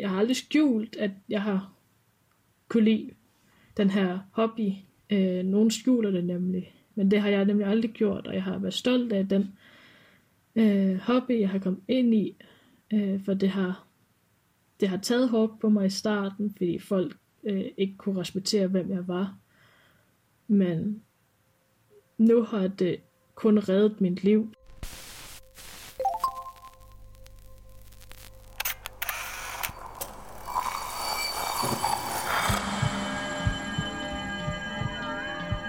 jeg har aldrig skjult, at jeg har kunne lide den her hobby. Øh, nogen skjuler det nemlig, men det har jeg nemlig aldrig gjort, og jeg har været stolt af den øh, hobby, jeg har kommet ind i, øh, for det har, det har taget hårdt på mig i starten, fordi folk øh, ikke kunne respektere, hvem jeg var. Men nu har det kun reddet mit liv.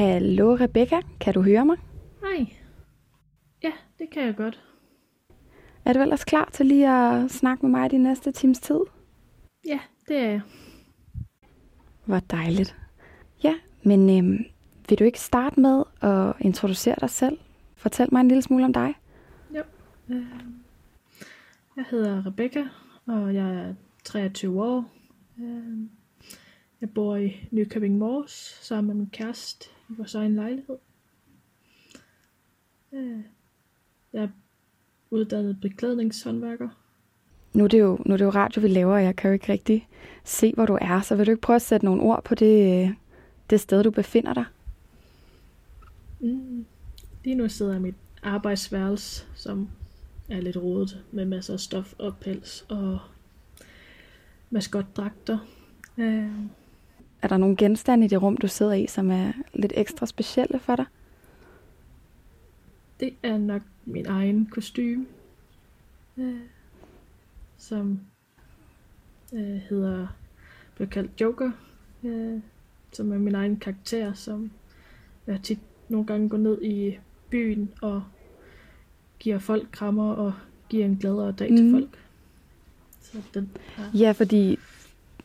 Hallo Rebecca, kan du høre mig? Hej. Ja, det kan jeg godt. Er du ellers klar til lige at snakke med mig de næste times tid? Ja, det er jeg. Hvor dejligt. Ja, men øhm, vil du ikke starte med at introducere dig selv? Fortæl mig en lille smule om dig. Jo. Øh, jeg hedder Rebecca, og jeg er 23 år. Øh, jeg bor i Nykøbing Mors sammen med min kæreste i vores egen lejlighed. Jeg er uddannet beklædningshåndværker. Nu er, det jo, nu er det jo radio, vi laver, og jeg kan jo ikke rigtig se, hvor du er. Så vil du ikke prøve at sætte nogle ord på det, det sted, du befinder dig? Mm. Lige nu sidder jeg i mit arbejdsværelse, som er lidt rodet med masser af stof og pels og maskotdragter. Øh, Er der nogle genstande i det rum, du sidder i, som er lidt ekstra specielle for dig? det er nok min egen kostume, øh, som øh, hedder, bliver kaldt Joker, øh, som er min egen karakter, som jeg tit nogle gange går ned i byen og giver folk krammer og giver en gladere dag mm. til Mhm. folk. Så den her. Ja, fordi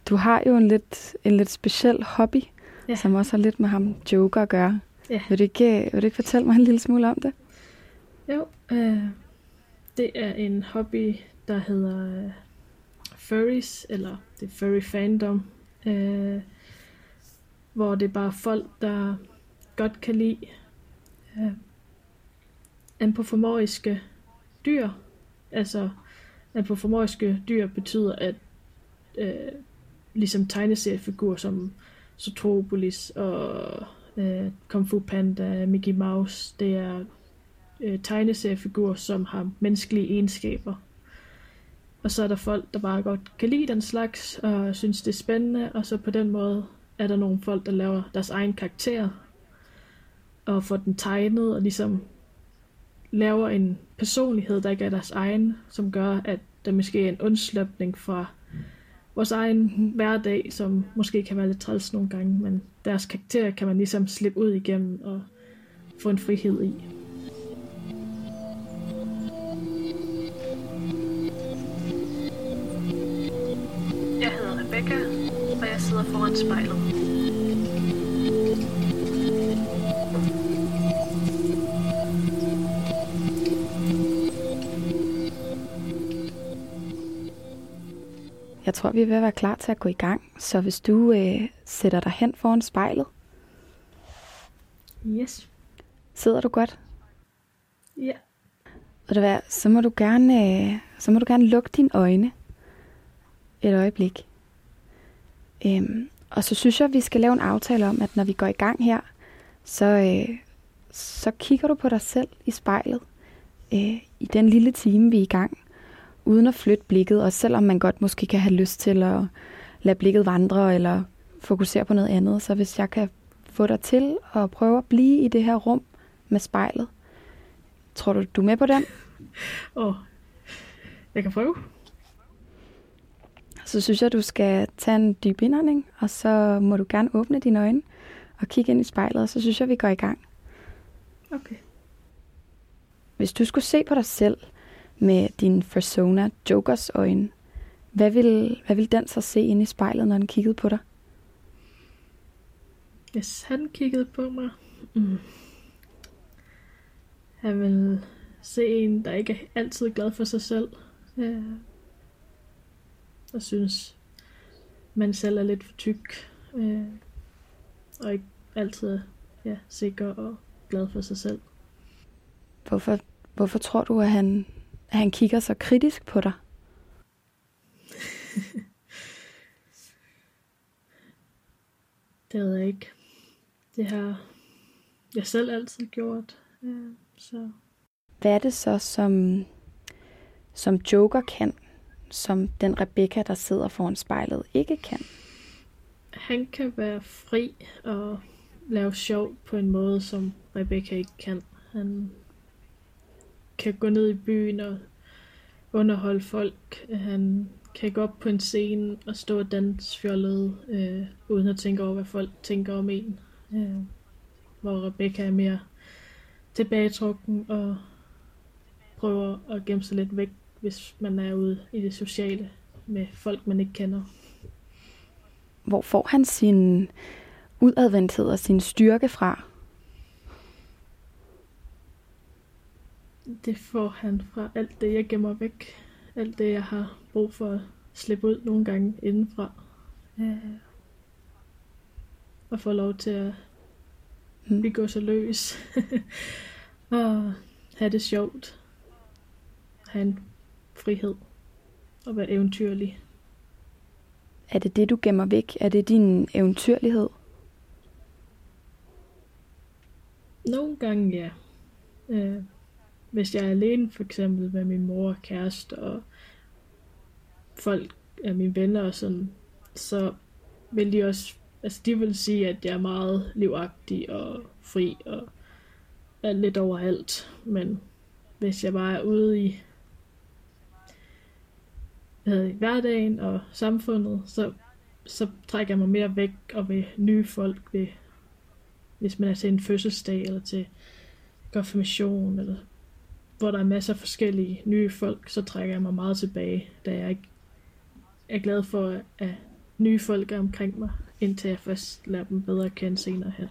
du har jo en lidt, en lidt speciel hobby, Ja. som også har lidt med ham Joker at gøre. Ja. Vil, du ikke, vil du ikke fortælle mig en lille smule om det? Jo, øh, det er en hobby, der hedder øh, furries, eller det er furry fandom, øh, hvor det er bare folk, der godt kan lide øh, antropomorfiske dyr. Altså, antropomorfiske dyr betyder, at øh, ligesom tegneseriefigurer som Zootropolis og øh, Kung Fu Panda, Mickey Mouse, det er øh, tegneseriefigurer, som har menneskelige egenskaber. Og så er der folk, der bare godt kan lide den slags, og synes det er spændende, og så på den måde er der nogle folk, der laver deres egen karakter, og får den tegnet, og ligesom laver en personlighed, der ikke er deres egen, som gør, at der måske er en undslæbning fra vores egen hverdag, som måske kan være lidt træls nogle gange, men deres karakter kan man ligesom slippe ud igennem og få en frihed i. Jeg tror, vi er ved at være klar til at gå i gang. Så hvis du øh, sætter dig hen foran spejlet, Yes. sidder du godt? Ja. Ved du hvad, så må du gerne, øh, så må du gerne lukke dine øjne et øjeblik. Øhm, og så synes jeg, at vi skal lave en aftale om, at når vi går i gang her, så, øh, så kigger du på dig selv i spejlet øh, i den lille time, vi er i gang, uden at flytte blikket, og selvom man godt måske kan have lyst til at lade blikket vandre, eller fokusere på noget andet, så hvis jeg kan få dig til at prøve at blive i det her rum med spejlet, tror du, du er med på den? Og jeg kan prøve. så synes jeg, du skal tage en dyb indånding, og så må du gerne åbne dine øjne og kigge ind i spejlet, og så synes jeg, vi går i gang. Okay. Hvis du skulle se på dig selv med din persona, Jokers øjne, hvad vil, hvad vil den så se ind i spejlet, når den kiggede på dig? Hvis han kiggede på mig, mm, han vil se en, der ikke er altid glad for sig selv. Ja. Og synes, man selv er lidt for tyk. Øh, og ikke altid ja, sikker og glad for sig selv. Hvorfor, hvorfor tror du, at han, at han kigger så kritisk på dig? det ved jeg ikke. Det har jeg selv altid gjort. Så. Hvad er det så, som, som Joker kan, som den Rebecca, der sidder foran spejlet, ikke kan? Han kan være fri og lave sjov på en måde, som Rebecca ikke kan. Han kan gå ned i byen og underholde folk. Han kan gå op på en scene og stå og danse fjollet, øh, uden at tænke over, hvad folk tænker om en. Øh, hvor Rebecca er mere tilbagetrukken og prøver at gemme sig lidt væk, hvis man er ude i det sociale med folk, man ikke kender. Hvor får han sin udadvendthed og sin styrke fra? Det får han fra alt det, jeg gemmer væk. Alt det, jeg har brug for at slippe ud nogle gange indenfra. Øh, og få lov til at mm. vi går så løs. og have det sjovt. Have en frihed. Og være eventyrlig. Er det det, du gemmer væk? Er det din eventyrlighed? Nogle gange, ja. Øh, hvis jeg er alene, for eksempel med min mor og kæreste, og folk er mine venner og sådan, så vil de også, altså de vil sige, at jeg er meget livagtig og fri og er lidt overalt, men hvis jeg bare er ude i, i hverdagen og samfundet, så, så trækker jeg mig mere væk og ved nye folk, ved, hvis man er til en fødselsdag eller til konfirmation, eller hvor der er masser af forskellige nye folk, så trækker jeg mig meget tilbage, da jeg ikke er glad for, at nye folk er omkring mig, indtil jeg først lærer dem bedre at kende senere her.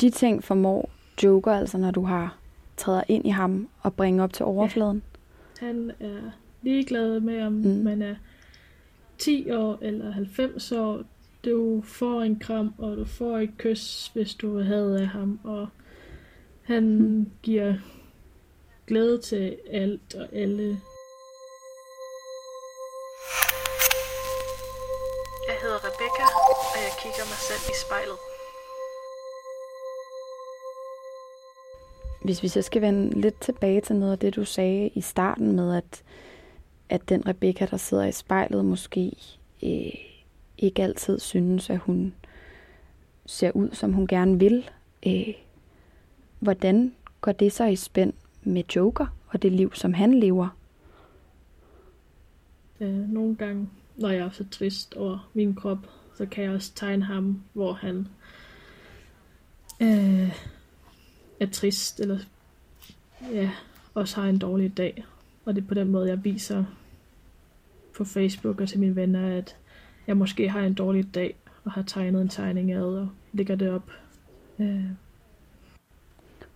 De ting formår Joker, altså når du har træder ind i ham og bringer op til overfladen? Ja. Han er ligeglad med, om mm. man er 10 år eller 90 år. Du får en kram, og du får et kys, hvis du have af ham. Og han mm. giver glæde til alt og alle. Jeg hedder Rebecca, og jeg kigger mig selv i spejlet. Hvis vi så skal vende lidt tilbage til noget af det, du sagde i starten med, at, at den Rebecca, der sidder i spejlet, måske øh, ikke altid synes, at hun ser ud, som hun gerne vil. Øh, hvordan går det så i spænd med Joker og det liv, som han lever? Øh, nogle gange, når jeg er så trist over min krop, så kan jeg også tegne ham, hvor han øh, er trist, eller ja, også har en dårlig dag. Og det er på den måde, jeg viser på Facebook og til mine venner, at jeg måske har en dårlig dag, og har tegnet en tegning af og lægger det op. Øh.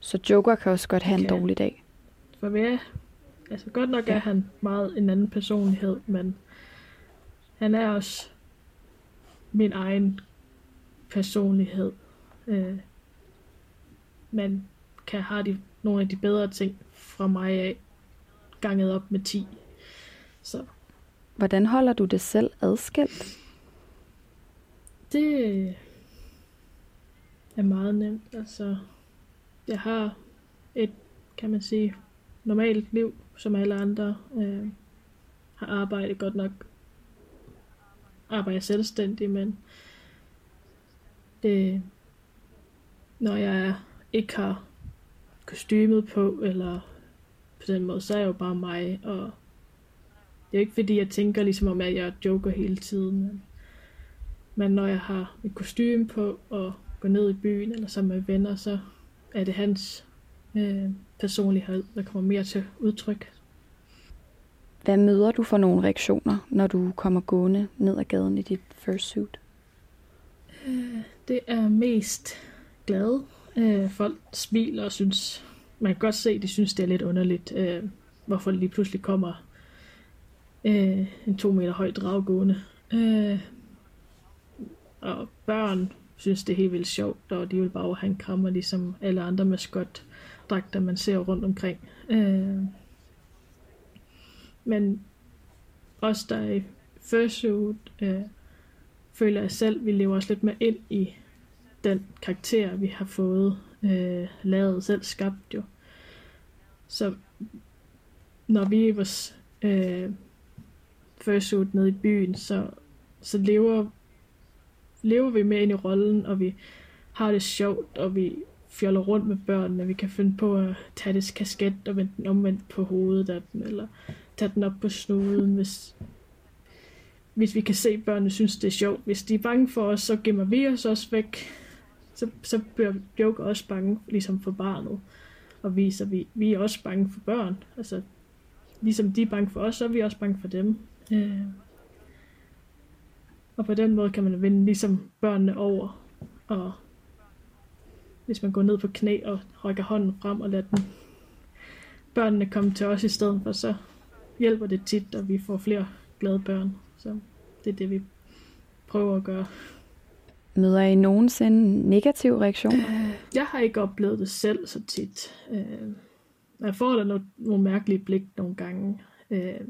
Så Joker kan også godt have en dårlig dag? For hvad? Altså godt nok ja. er han meget en anden personlighed, men han er også min egen personlighed. Øh, men kan have de, nogle af de bedre ting fra mig af, ganget op med 10. Så. Hvordan holder du det selv adskilt? Det er meget nemt. Altså, jeg har et, kan man sige, normalt liv, som alle andre. Øh, har arbejdet godt nok. Arbejder selvstændig, men det, når jeg ikke har kostymet på, eller på den måde, så er jeg jo bare mig, og det er ikke fordi, jeg tænker ligesom om, at jeg joker hele tiden. Men, men når jeg har et kostume på og går ned i byen eller sammen med venner, så er det hans øh, personlighed, der kommer mere til udtryk. Hvad møder du for nogle reaktioner, når du kommer gående ned ad gaden i dit fursuit? Øh, det er mest glade. Øh, folk smiler og synes, man kan godt se, at de synes, det er lidt underligt, øh, hvorfor lige pludselig kommer øh, en to meter høj draggående. Øh, og børn synes, det er helt vildt sjovt, og de vil bare have en krammer, ligesom alle andre maskotdragter, man ser rundt omkring. Øh, men os, der er i fursuit, øh, føler jeg selv, vi lever os lidt mere ind i den karakter, vi har fået øh, lavet, selv skabt jo. Så når vi er i vores øh, fursuit nede i byen, så, så lever, lever vi med ind i rollen, og vi har det sjovt, og vi fjoller rundt med børnene. Vi kan finde på at tage det kasket og vende den omvendt på hovedet af den, eller tage den op på snuden, hvis, hvis vi kan se, at børnene synes, det er sjovt. Hvis de er bange for os, så gemmer vi os også væk. Så, så bliver Joker også bange, ligesom for barnet. Og viser, vi, vi er også bange for børn. Altså, ligesom de er bange for os, så er vi også bange for dem. Øh. Og på den måde kan man vinde ligesom børnene over. Og hvis man går ned på knæ og rækker hånden frem og lader den børnene komme til os i stedet for, så hjælper det tit, og vi får flere glade børn. Så det er det, vi prøver at gøre. Møder I nogensinde negative reaktioner? Øh, jeg har ikke oplevet det selv så tit. Øh, jeg får da nogle, nogle mærkelige blik nogle gange. Øh,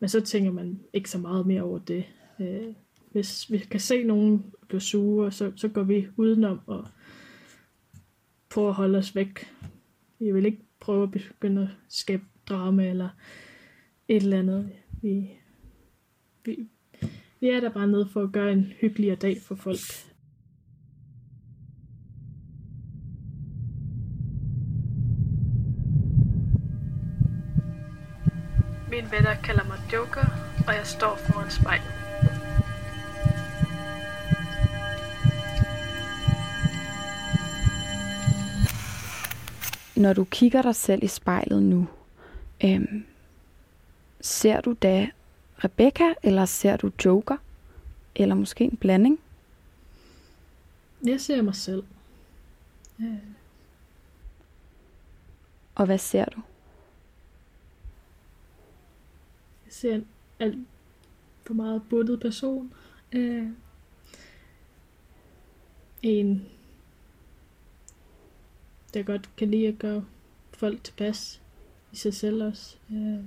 men så tænker man ikke så meget mere over det. Hvis vi kan se nogen blive sure, så, så går vi udenom og prøver at holde os væk. Vi vil ikke prøve at begynde at skabe drama eller et eller andet. Vi, vi, vi er der bare nede for at gøre en hyggeligere dag for folk. Mine venner kalder mig Joker, og jeg står foran spejlet. Når du kigger dig selv i spejlet nu, øhm, ser du da Rebecca, eller ser du Joker? Eller måske en blanding? Jeg ser mig selv. Ja. Og hvad ser du? Jeg ser en alt for meget bundet person. Øh, en, der godt kan lide at gøre folk tilpas i sig selv også. Øh,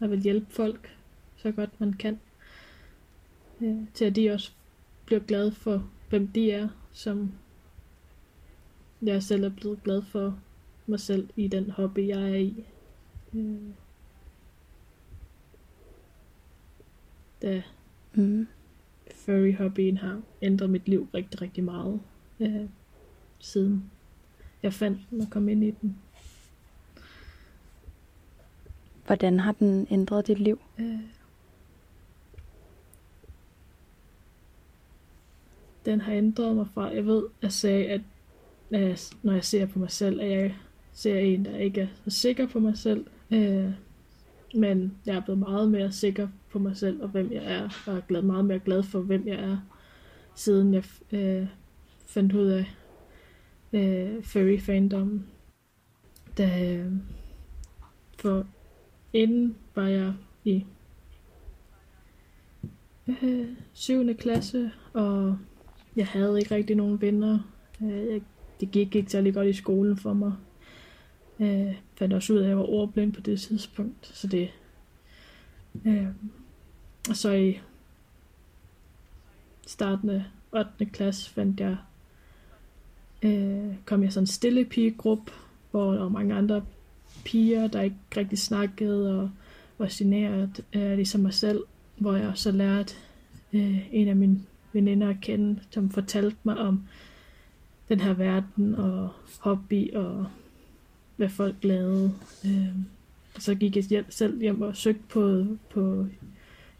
og vil hjælpe folk så godt man kan. Øh, til at de også bliver glade for, hvem de er, som jeg selv er blevet glad for mig selv i den hobby, jeg er i. Øh, da mm. furry hobbyen har ændret mit liv rigtig, rigtig meget, øh, siden jeg fandt den og kom ind i den. Hvordan har den ændret dit liv? Øh, den har ændret mig fra, jeg ved, at sagde, at når jeg ser på mig selv, at jeg ser en, der ikke er så sikker på mig selv. Øh, men jeg er blevet meget mere sikker på mig selv og hvem jeg er, og er glad, meget mere glad for, hvem jeg er, siden jeg øh, fandt ud af øh, furry fandom. Da, øh, for inden var jeg i øh, 7. klasse, og jeg havde ikke rigtig nogen venner. Øh, jeg, det gik ikke særlig godt i skolen for mig. Jeg øh, fandt også ud af, at jeg var ordblind på det tidspunkt. Så det... Øh, og så i starten af 8. klasse fandt jeg... Øh, kom jeg sådan en stille pigegruppe, hvor der var mange andre piger, der ikke rigtig snakkede og var generet, øh, ligesom mig selv, hvor jeg så lærte øh, en af mine veninder at kende, som fortalte mig om den her verden og hobby og hvad folk lavede. Øh, så gik jeg hjem, selv hjem og søgte på, på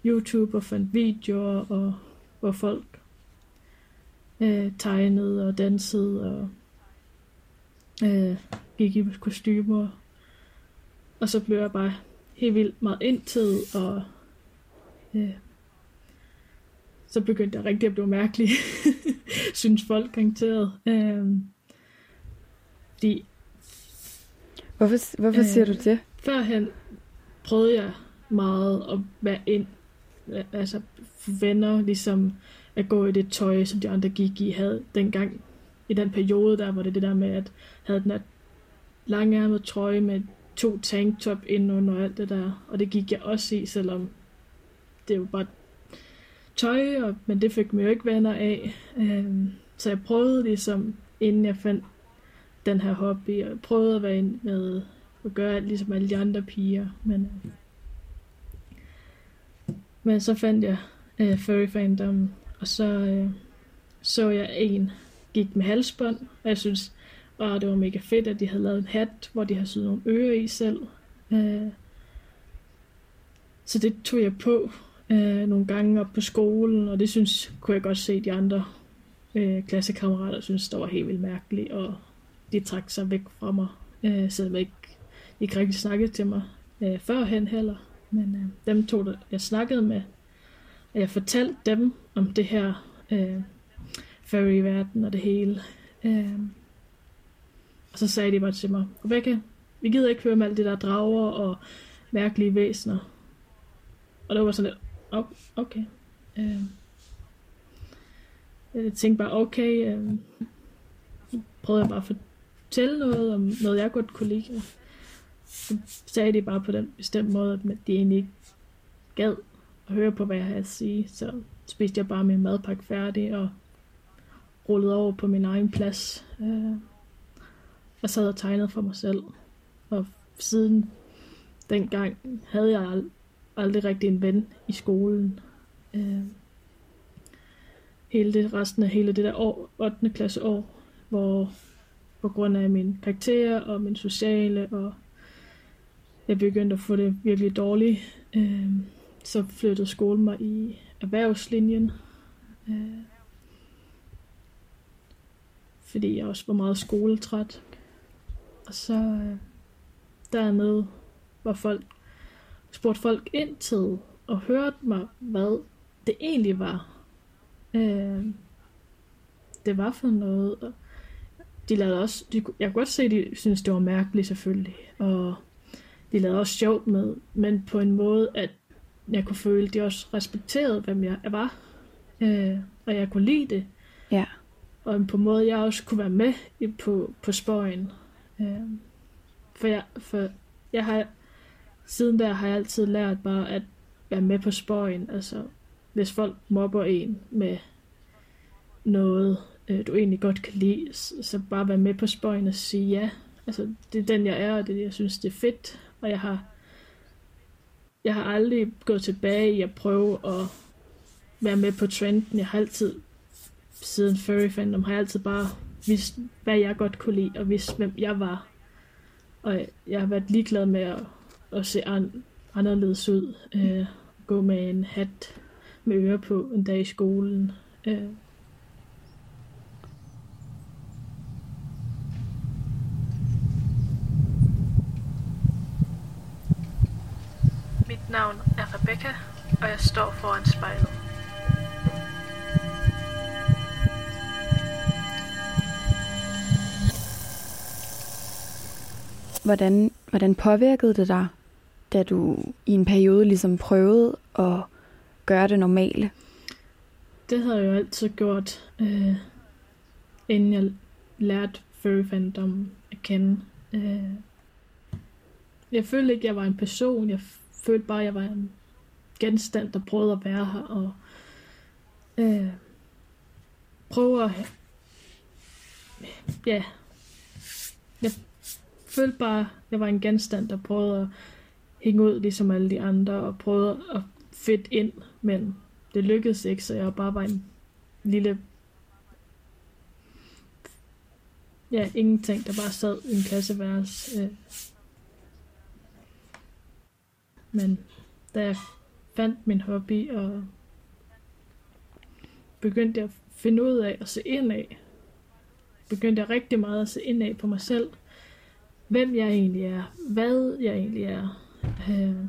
YouTube og fandt videoer, og hvor folk øh, tegnede og dansede og øh, gik i kostymer. Og så blev jeg bare helt vildt meget indtid, og øh, så begyndte jeg rigtig at blive mærkelig, synes folk garanteret. Øh, de, Hvorfor, hvorfor øh, siger du det? Førhen prøvede jeg meget at være ind, altså venner, ligesom at gå i det tøj, som de andre gik i, havde dengang i den periode der, hvor det det der med, at havde den der langærmet trøje med to tanktop ind under alt det der, og det gik jeg også i, selvom det var bare tøj, og, men det fik mig jo ikke venner af. Øhm, så jeg prøvede ligesom, inden jeg fandt den her hobby, og prøvede at være ind med at gøre alt ligesom alle de andre piger, men, øh, men så fandt jeg øh, furry fandom, og så øh, så jeg en gik med halsbånd, og jeg synes, og det var mega fedt, at de havde lavet en hat, hvor de har syet nogle ører i selv. Øh, så det tog jeg på øh, nogle gange op på skolen, og det synes, kunne jeg godt se de andre øh, klassekammerater synes, det var helt vildt mærkeligt, og de trak sig væk fra mig, øh, selvom jeg ikke, ikke rigtig snakkede til mig øh, førhen heller. Men øh, dem to, der jeg snakkede med, og jeg fortalte dem om det her øh, fairy-verden og det hele. Øh, og så sagde de bare til mig, Rebecca, vi gider ikke høre om alt det der drager og mærkelige væsener. Og det var sådan lidt, oh, okay. Øh, jeg tænkte bare, okay, øh, prøvede jeg bare at fortælle noget om noget, jeg godt kunne lide. Så sagde de bare på den bestemte måde, at de egentlig ikke gad at høre på, hvad jeg havde at sige. Så spiste jeg bare min madpakke færdig og rullede over på min egen plads. Øh, og sad og tegnede for mig selv. Og siden dengang havde jeg ald- aldrig rigtig en ven i skolen. Øh, hele det, resten af hele det der år, 8. klasse år, hvor på grund af min karakter og min sociale, og jeg begyndte at få det virkelig dårligt, øh, så flyttede skolen mig i erhvervslinjen. Øh, fordi jeg også var meget skoletræt. Og så øh, dernede var folk, spurgte folk ind til og hørte mig, hvad det egentlig var. Øh, det var for noget. Og de lavede også, de, jeg kunne godt se, at de synes det var mærkeligt selvfølgelig. Og de lavede også sjov med, men på en måde, at jeg kunne føle, at de også respekterede, hvem jeg var. Øh, og jeg kunne lide det. Ja. Og på en måde, jeg også kunne være med i, på, på spøjen. Øh, for, jeg, for jeg har, siden der har jeg altid lært bare at være med på spøjen. Altså, hvis folk mobber en med noget, øh, du egentlig godt kan lide, så bare være med på spøjen og sige ja. Altså, det er den, jeg er, og det jeg synes, det er fedt. Og jeg har, jeg har aldrig gået tilbage i at prøve at være med på trenden. Jeg har altid, siden Furry Fandom, har jeg altid bare vidst, hvad jeg godt kunne lide, og vidst, hvem jeg var. Og jeg har været ligeglad med at, at se an, anderledes ud. Øh, gå med en hat med ører på en dag i skolen. Øh, Mit navn er Rebecca, og jeg står foran spejlet. Hvordan, hvordan påvirkede det dig, da du i en periode ligesom prøvede at gøre det normale? Det havde jeg jo altid gjort, øh, inden jeg lærte furry fandom at kende. Øh, jeg følte ikke, jeg var en person. Jeg følte bare, jeg var en genstand, der prøvede at være her. Og øh, prøve at... Ja. Jeg følte bare, jeg var en genstand, der prøvede at hænge ud ligesom alle de andre, og prøvede at fedt ind, men det lykkedes ikke, så jeg bare var en lille ja, ingenting, der bare sad i en klasseværelse. Øh. Men da jeg fandt min hobby og begyndte jeg at finde ud af at se ind af, begyndte jeg rigtig meget at se ind af på mig selv, hvem jeg egentlig er, hvad jeg egentlig er, øh,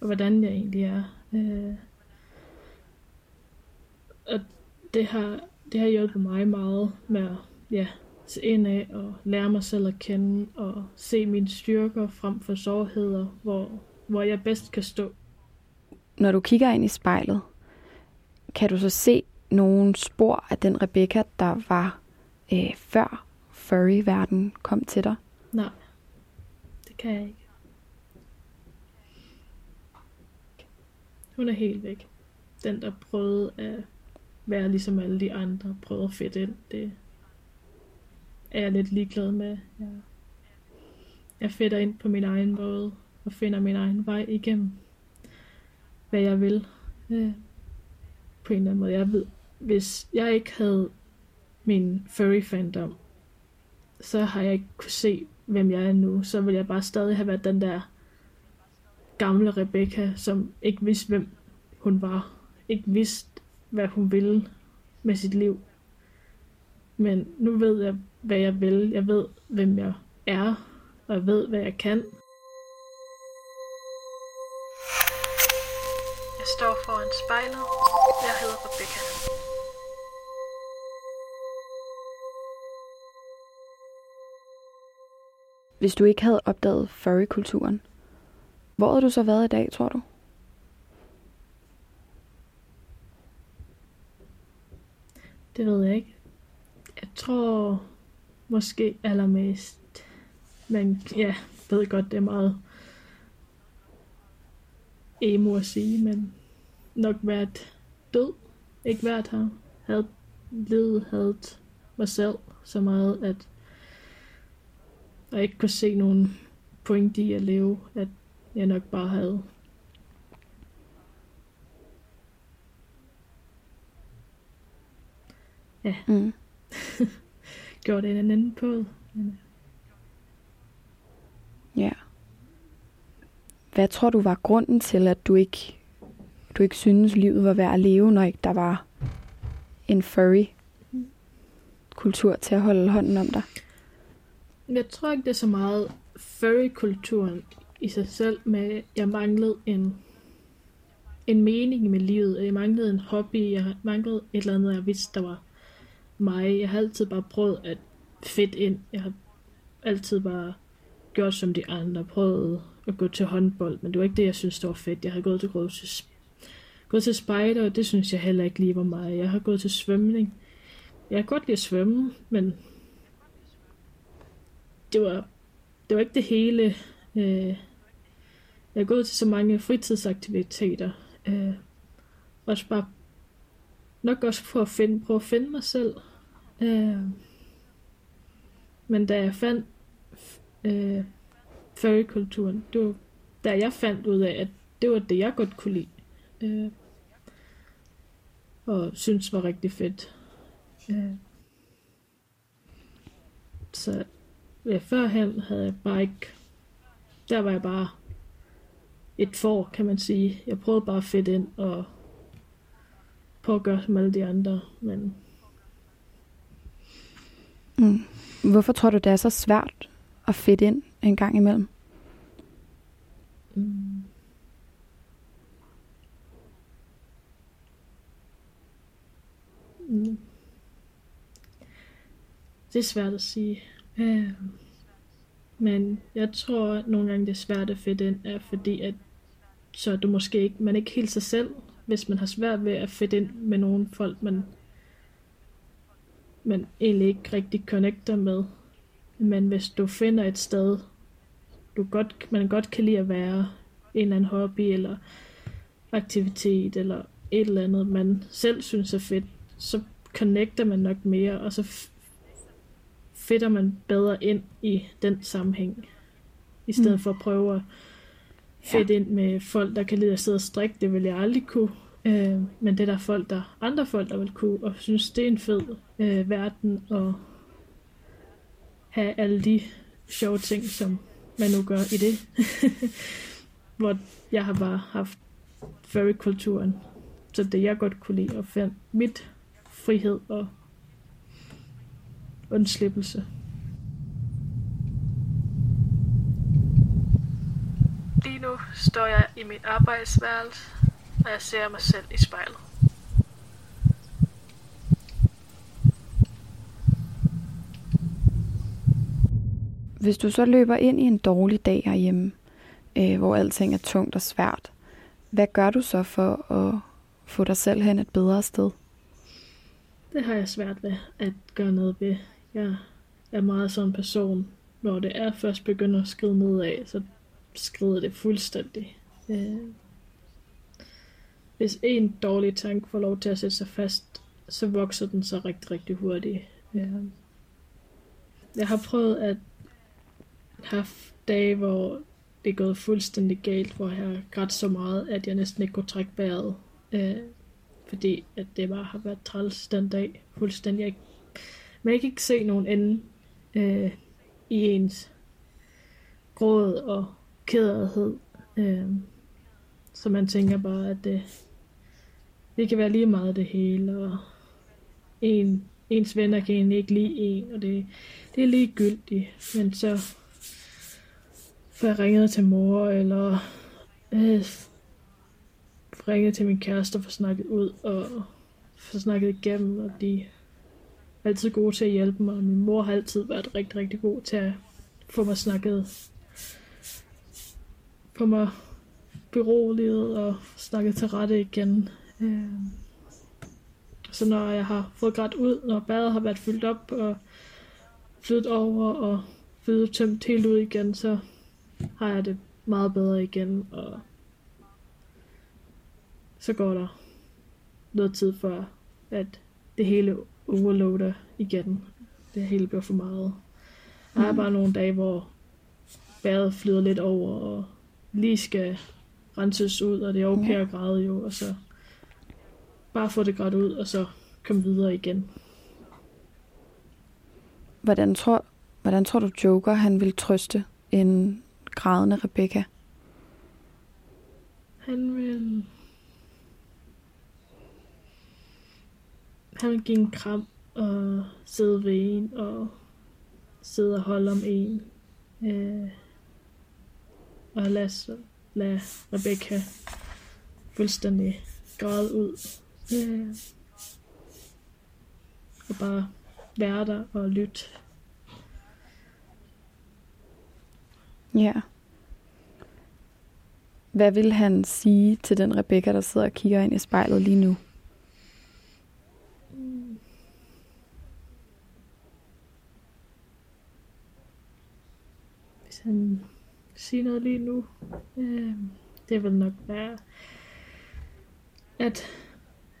og hvordan jeg egentlig er. Øh, og det har, det har hjulpet mig meget med at ja, se ind af og lære mig selv at kende og se mine styrker frem for sårheder, hvor, hvor jeg bedst kan stå. Når du kigger ind i spejlet, kan du så se nogle spor af den Rebecca, der var øh, før furry-verden kom til dig? Nej, det kan jeg ikke. Hun er helt væk. Den, der prøvede at være ligesom alle de andre, prøvede at fedt ind, det er jeg lidt ligeglad med. Jeg, jeg fætter ind på min egen måde, og finder min egen vej igennem, hvad jeg vil. Øh, på en eller anden måde. Jeg ved, hvis jeg ikke havde min furry fandom, så har jeg ikke kunne se, hvem jeg er nu. Så vil jeg bare stadig have været den der gamle Rebecca, som ikke vidste, hvem hun var. Ikke vidste, hvad hun ville med sit liv. Men nu ved jeg, hvad jeg vil. Jeg ved, hvem jeg er, og jeg ved, hvad jeg kan. Jeg står foran spejlet. Jeg hedder Rebecca. Hvis du ikke havde opdaget furry-kulturen, hvor havde du så været i dag, tror du? Det ved jeg ikke. Jeg tror måske allermest, men ja, ved godt, det er meget emo at sige, men nok været død. Ikke været her. Havde levet, havde mig selv så meget, at jeg ikke kunne se nogen point i at leve, at jeg nok bare havde ja, Mm gjort en anden på. Men, Ja. Hvad tror du var grunden til, at du ikke, du ikke synes, livet var værd at leve, når ikke der var en furry kultur til at holde hånden om dig? Jeg tror ikke, det er så meget furry-kulturen i sig selv, men jeg manglede en, en mening med livet. Jeg manglede en hobby. Jeg manglede et eller andet, jeg vidste, der var mig. Jeg har altid bare prøvet at fedt ind. Jeg har altid bare gjort som de andre. Prøvet at gå til håndbold, men det var ikke det, jeg synes, det var fedt. Jeg har gået til, gået til, gået til spejder, og det synes jeg heller ikke lige var mig. Jeg har gået til svømning. Jeg kan godt lide at svømme, men det var, det var ikke det hele. Øh, jeg har gået til så mange fritidsaktiviteter. Øh, også bare nok også for at finde, prøve at finde mig selv. Øh, men da jeg fandt øh, furry-kulturen, det var da jeg fandt ud af, at det var det, jeg godt kunne lide. Øh, og synes var rigtig fedt. Øh, så ja, førhen havde jeg bare ikke... Der var jeg bare et for, kan man sige. Jeg prøvede bare at fedt ind og prøve at gøre som alle de andre, men Mm. Hvorfor tror du, det er så svært at fedt ind en gang imellem? mm, mm, det er svært at sige. Øh, men jeg tror at nogle gange, det er svært at fedt ind, er fordi, at så er du måske ikke, man er ikke helt sig selv, hvis man har svært ved at fedt ind med nogle folk, man, man egentlig ikke rigtig connecter med. Men hvis du finder et sted, du godt, man godt kan lide at være, en eller anden hobby, eller aktivitet, eller et eller andet, man selv synes er fedt, så connecter man nok mere, og så fitter man bedre ind i den sammenhæng, i stedet Mm. for at prøve at fedt ind med folk, der kan lide at sidde og strikke, det vil jeg aldrig kunne. Øh, men det er der folk, der andre folk, der vil kunne, og synes, det er en fed øh, verden, at have alle de sjove ting, som man nu gør i det. hvor jeg har bare haft furry-kulturen. Så det jeg godt kunne lide, og fandt mit frihed og undslippelse. Lige nu står jeg i mit arbejdsværelse, og jeg ser mig selv i spejlet. Hvis du så løber ind i en dårlig dag herhjemme, øh, hvor alting er tungt og svært, hvad gør du så for at få dig selv hen et bedre sted? Det har jeg svært ved at gøre noget ved. Jeg er meget sådan en person, når det er først begynder at skride nedad, så skrider det fuldstændig. Øh, hvis en dårlig tanke får lov til at sætte sig fast, så vokser den så rigtig, rigtig hurtigt. Øh, jeg har prøvet at have dage, hvor det er gået fuldstændig galt, hvor jeg har grædt så meget, at jeg næsten ikke kunne trække vejret. Øh, fordi at det bare har været træls den dag. Fuldstændig. Jeg, man kan ikke se nogen ende øh, i ens gråd og kederhed. Øh, så man tænker bare, at det, det kan være lige meget det hele, og en, ens venner kan egentlig ikke lide en, og det, det er ligegyldigt. Men så får jeg ringet til mor, eller øh, ringet til min kæreste og få snakket ud, og få snakket igennem, og de er altid gode til at hjælpe mig, og min mor har altid været rigtig, rigtig god til at få mig snakket, få mig beroliget og snakket til rette igen. Øh, så når jeg har fået grædt ud, når badet har været fyldt op og flyttet over og flyttet tømt helt ud igen, så har jeg det meget bedre igen, og så går der noget tid for, at det hele overloader igen. Det hele bliver for meget. Der er bare nogle dage, hvor badet flyder lidt over, og lige skal renses ud, og det er okay Ja. at græde jo, og så bare få det grædt ud, og så komme videre igen. Hvordan tror, hvordan tror du Joker han vil trøste en grædende Rebecca? Han vil... Han vil give en kram og sidde ved en og sidde og holde om en. Øh, og lade, lade Rebecca fuldstændig græde ud. Øh, og bare være der og lytte. Ja. Hvad vil han sige til den Rebecca, der sidder og kigger ind i spejlet lige nu? Hvis han sige noget lige nu, øh, det vil nok være, at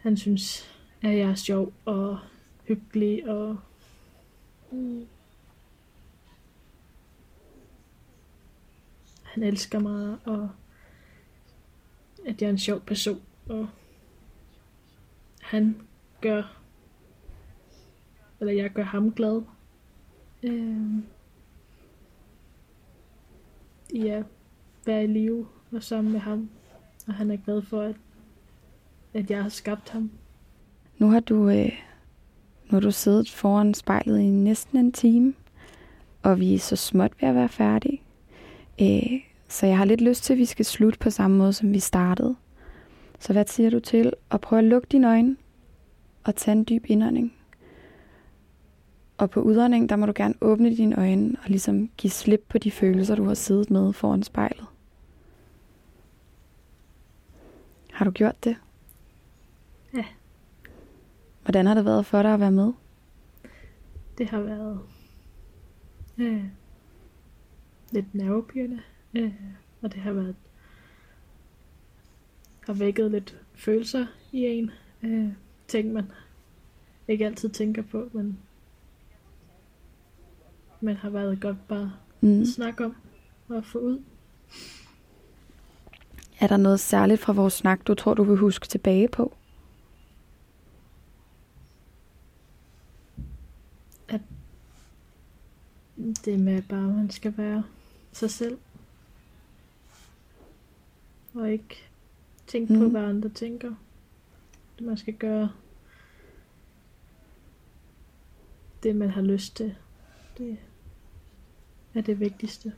han synes, at jeg er sjov og hyggelig og mm, han elsker mig og at jeg er en sjov person og han gør eller jeg gør ham glad. Øh, ja, være i live og sammen med ham. Og han er glad for, at, at jeg har skabt ham. Nu har du, øh, nu har du siddet foran spejlet i næsten en time, og vi er så småt ved at være færdige. Øh, så jeg har lidt lyst til, at vi skal slutte på samme måde, som vi startede. Så hvad siger du til at prøve at lukke dine øjne og tage en dyb indånding? Og på udånding, der må du gerne åbne dine øjne og ligesom give slip på de følelser, du har siddet med foran spejlet. Har du gjort det? Ja. Hvordan har det været for dig at være med? Det har været øh, lidt nervepirrende. Øh, og det har været har vækket lidt følelser i en. Øh, ting, man ikke altid tænker på, men men har været godt bare Mm. at snakke om og få ud. Er der noget særligt fra vores snak, du tror, du vil huske tilbage på? Det med bare, at man skal være sig selv. og ikke tænke mm. på, hvad andre tænker. Det man skal gøre det, man har lyst til. Det er det vigtigste.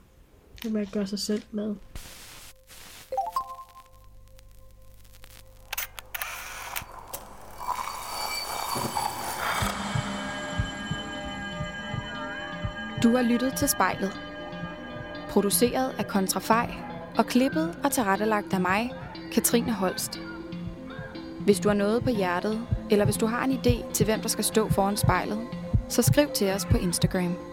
Det med at gøre sig selv med. Du har lyttet til spejlet. Produceret af Kontrafej og klippet og tilrettelagt af mig, Katrine Holst. Hvis du har noget på hjertet, eller hvis du har en idé til, hvem der skal stå foran spejlet, så skriv til os på Instagram.